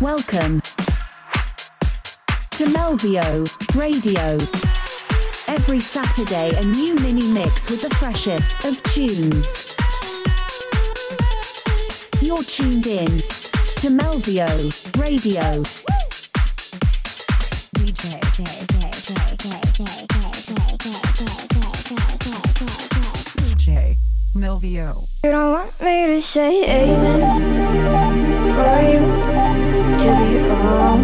Welcome to Melvio Radio. Every Saturday, a new mini mix with the freshest of tunes. You're tuned in to Melvio Radio. DJ Melvio. You don't want me to say amen for you to be all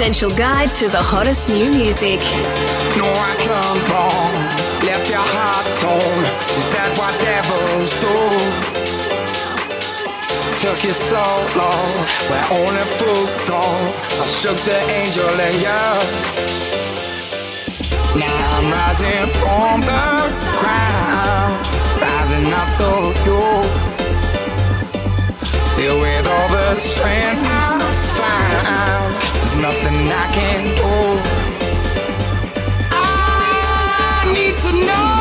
essential guide to the hottest new music. No, I wrong. Left your heart torn. Is that what devils do? Took you so long, where only fools go. I shook the angel and you. Now I'm rising from the ground, rising up to you. With all the strength I there's nothing I can do. I need to know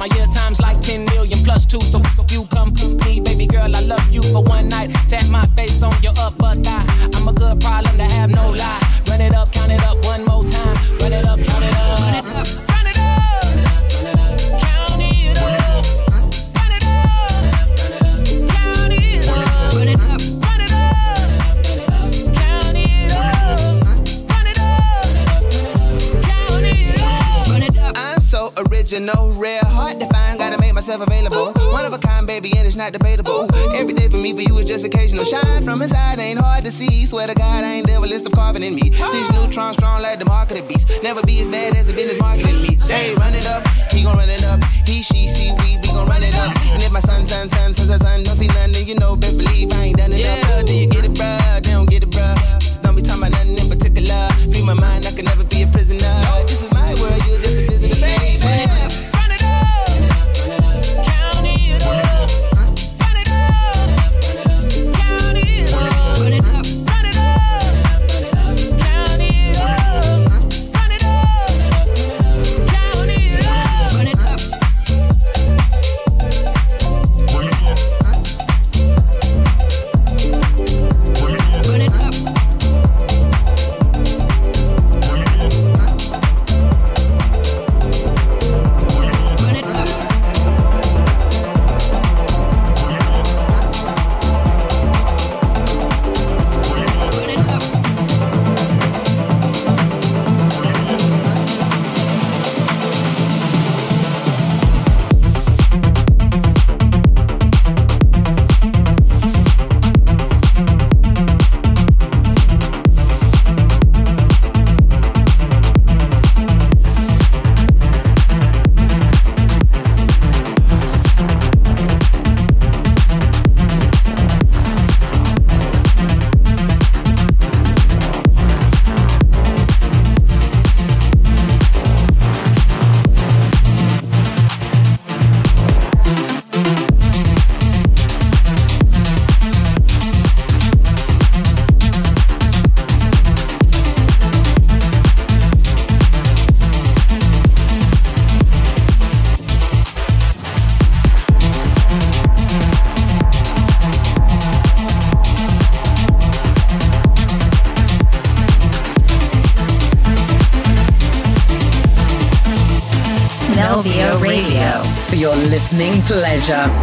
my year times like 10 million plus two. So if you come complete, baby girl, I love you for one night. Tap my face on your upper thigh. I'm a good problem to have, no lie. Myself available. One of a kind, baby, and it's not debatable. Every day for me, for you, is just occasional. Shine from inside, ain't hard to see. Swear to God, I ain't devil, list of carving in me. Six neutron strong like the market of beast. Never be as bad as the business marketing me. They run it up, he gon' run it up. He, she, see, we, we gon' run it up. And if my son, son, son, son, son, son don't see nothing, then you know, best believe I ain't done enough. Yeah. Do you get it, bruh? They don't get it, bruh. Don't be talking about nothing pleasure.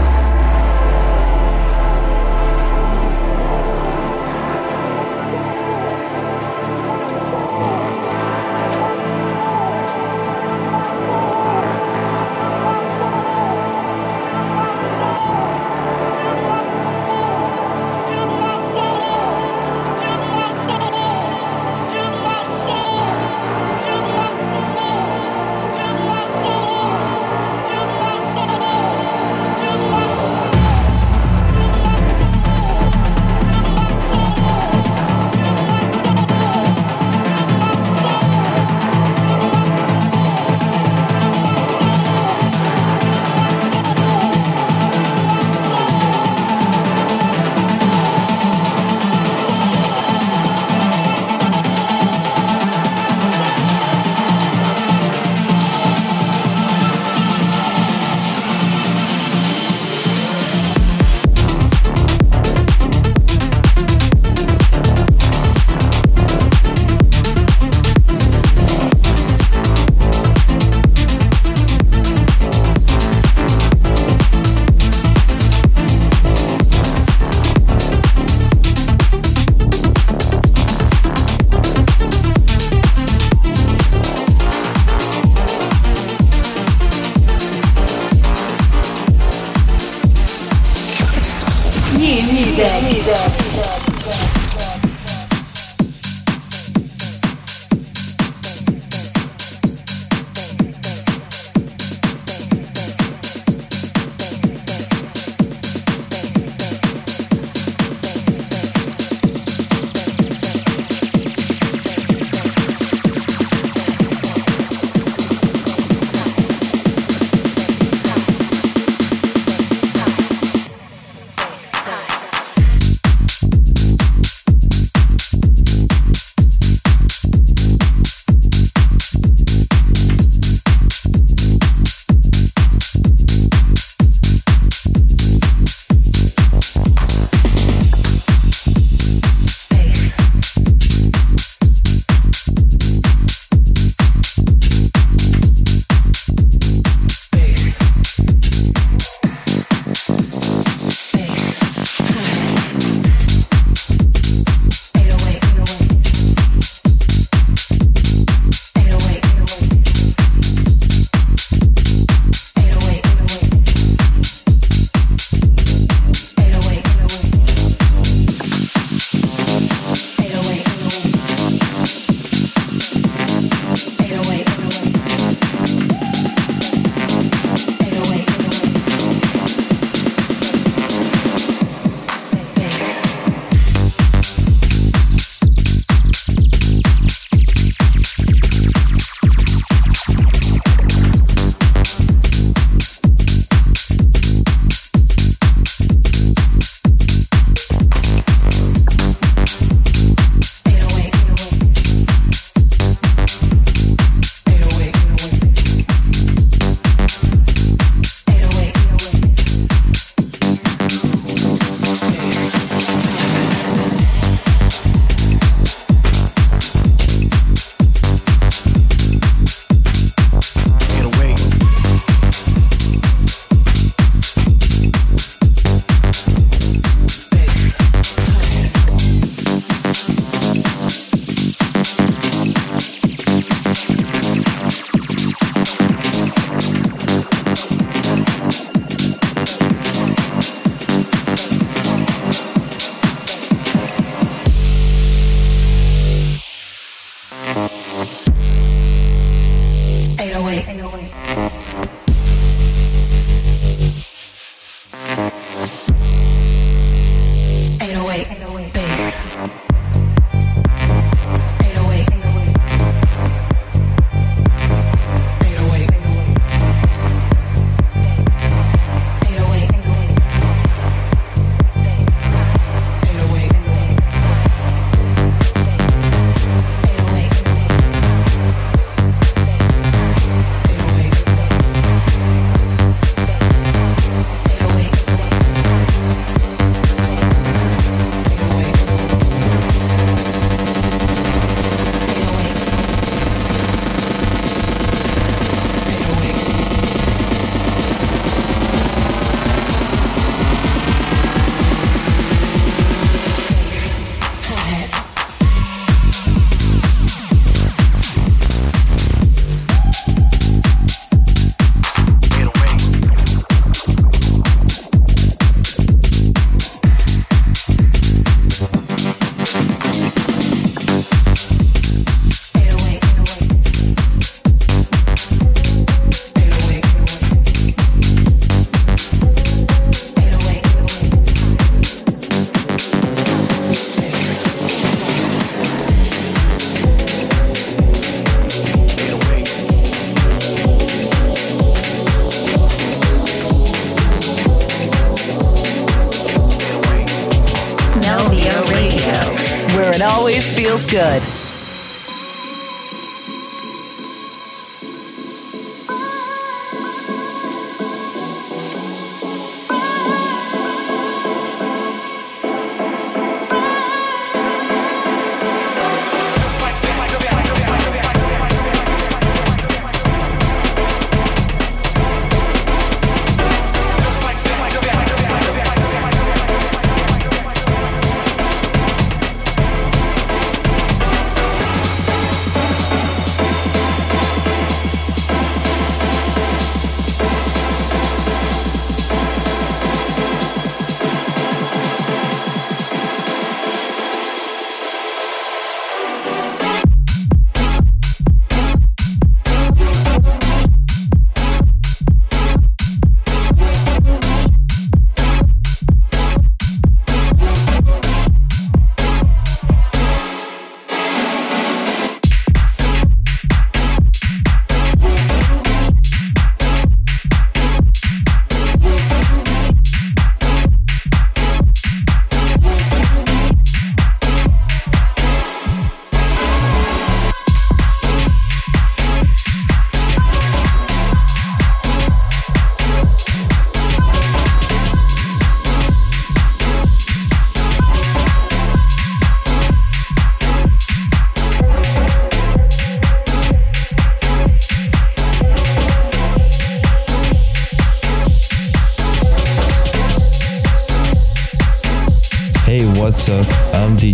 Feels good.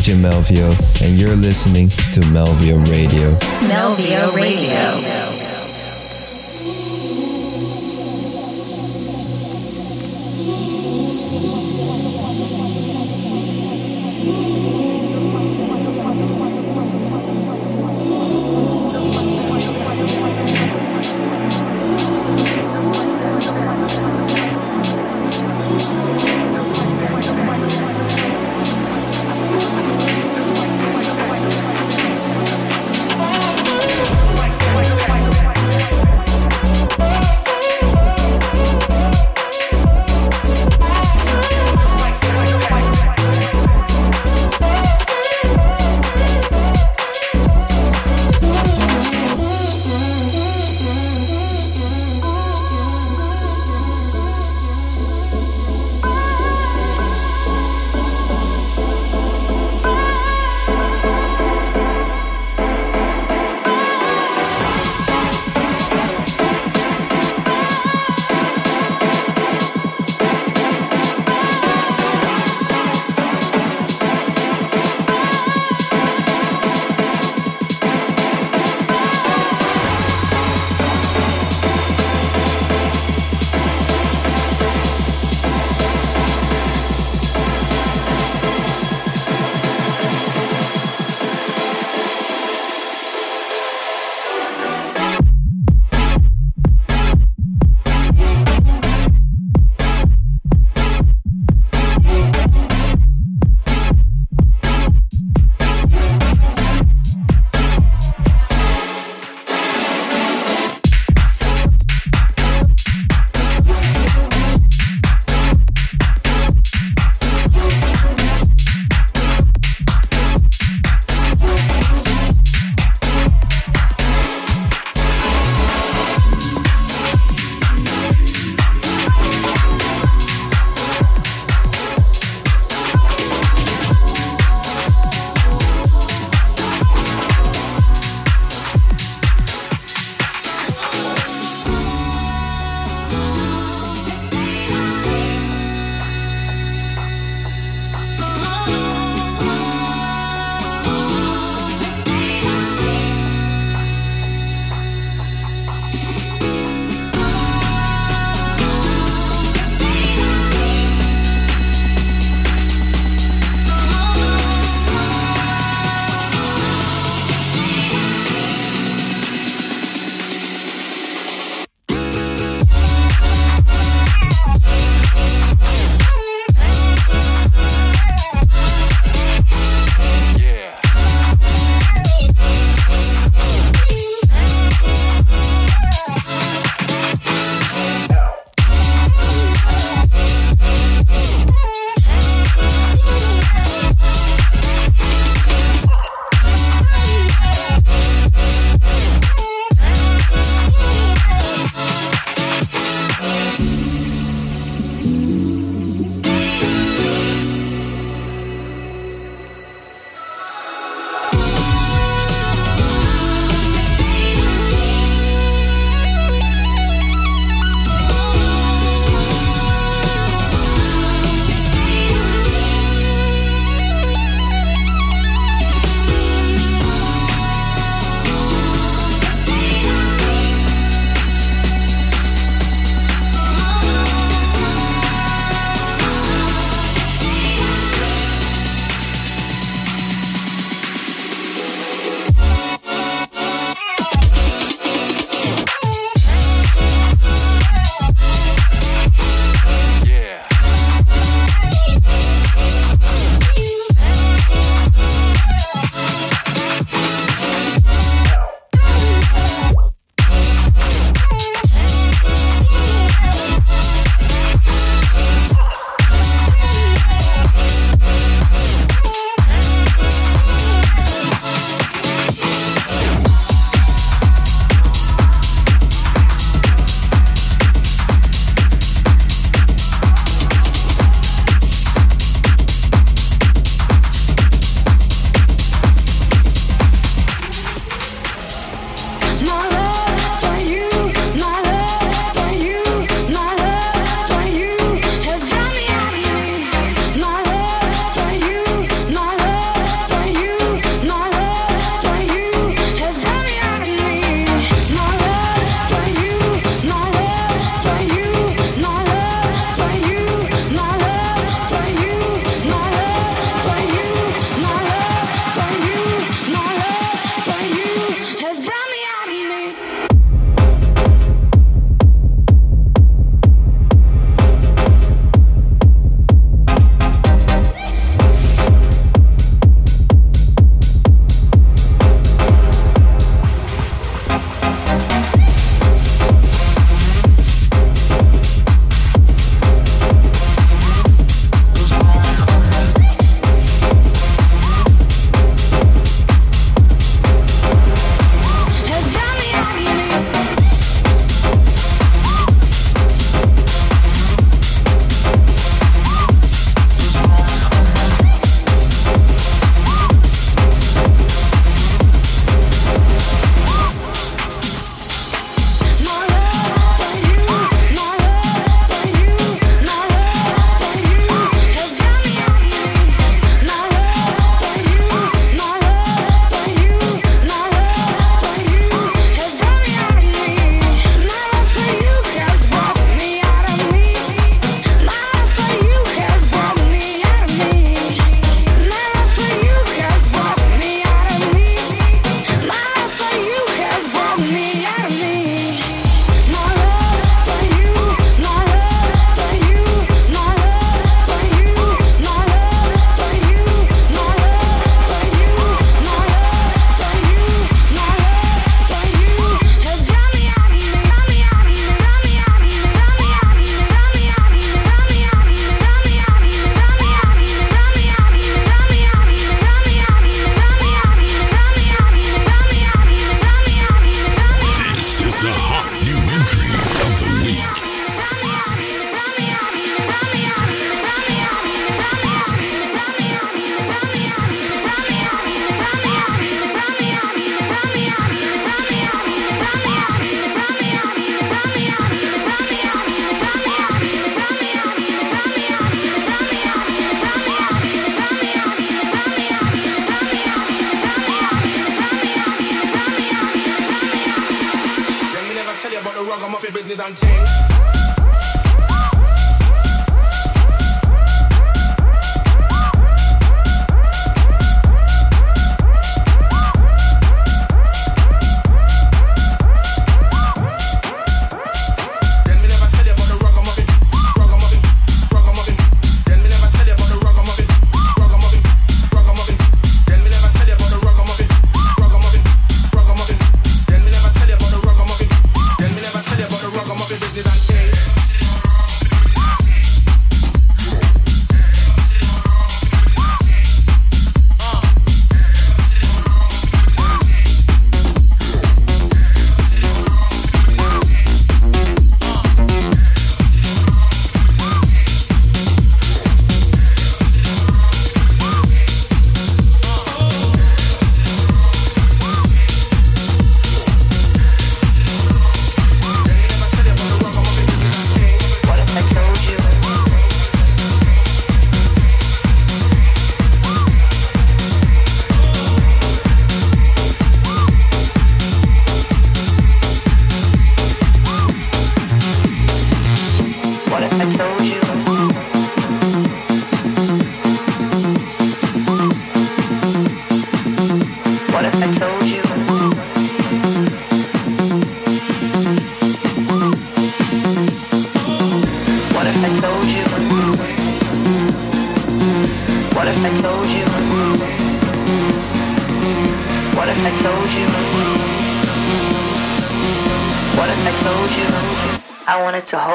DJ Melvio, and you're listening to Melvio Radio. Melvio Radio.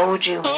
told you.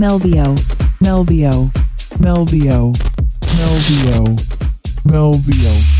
Melvio, Melvio, Melvio, Melvio, Melvio.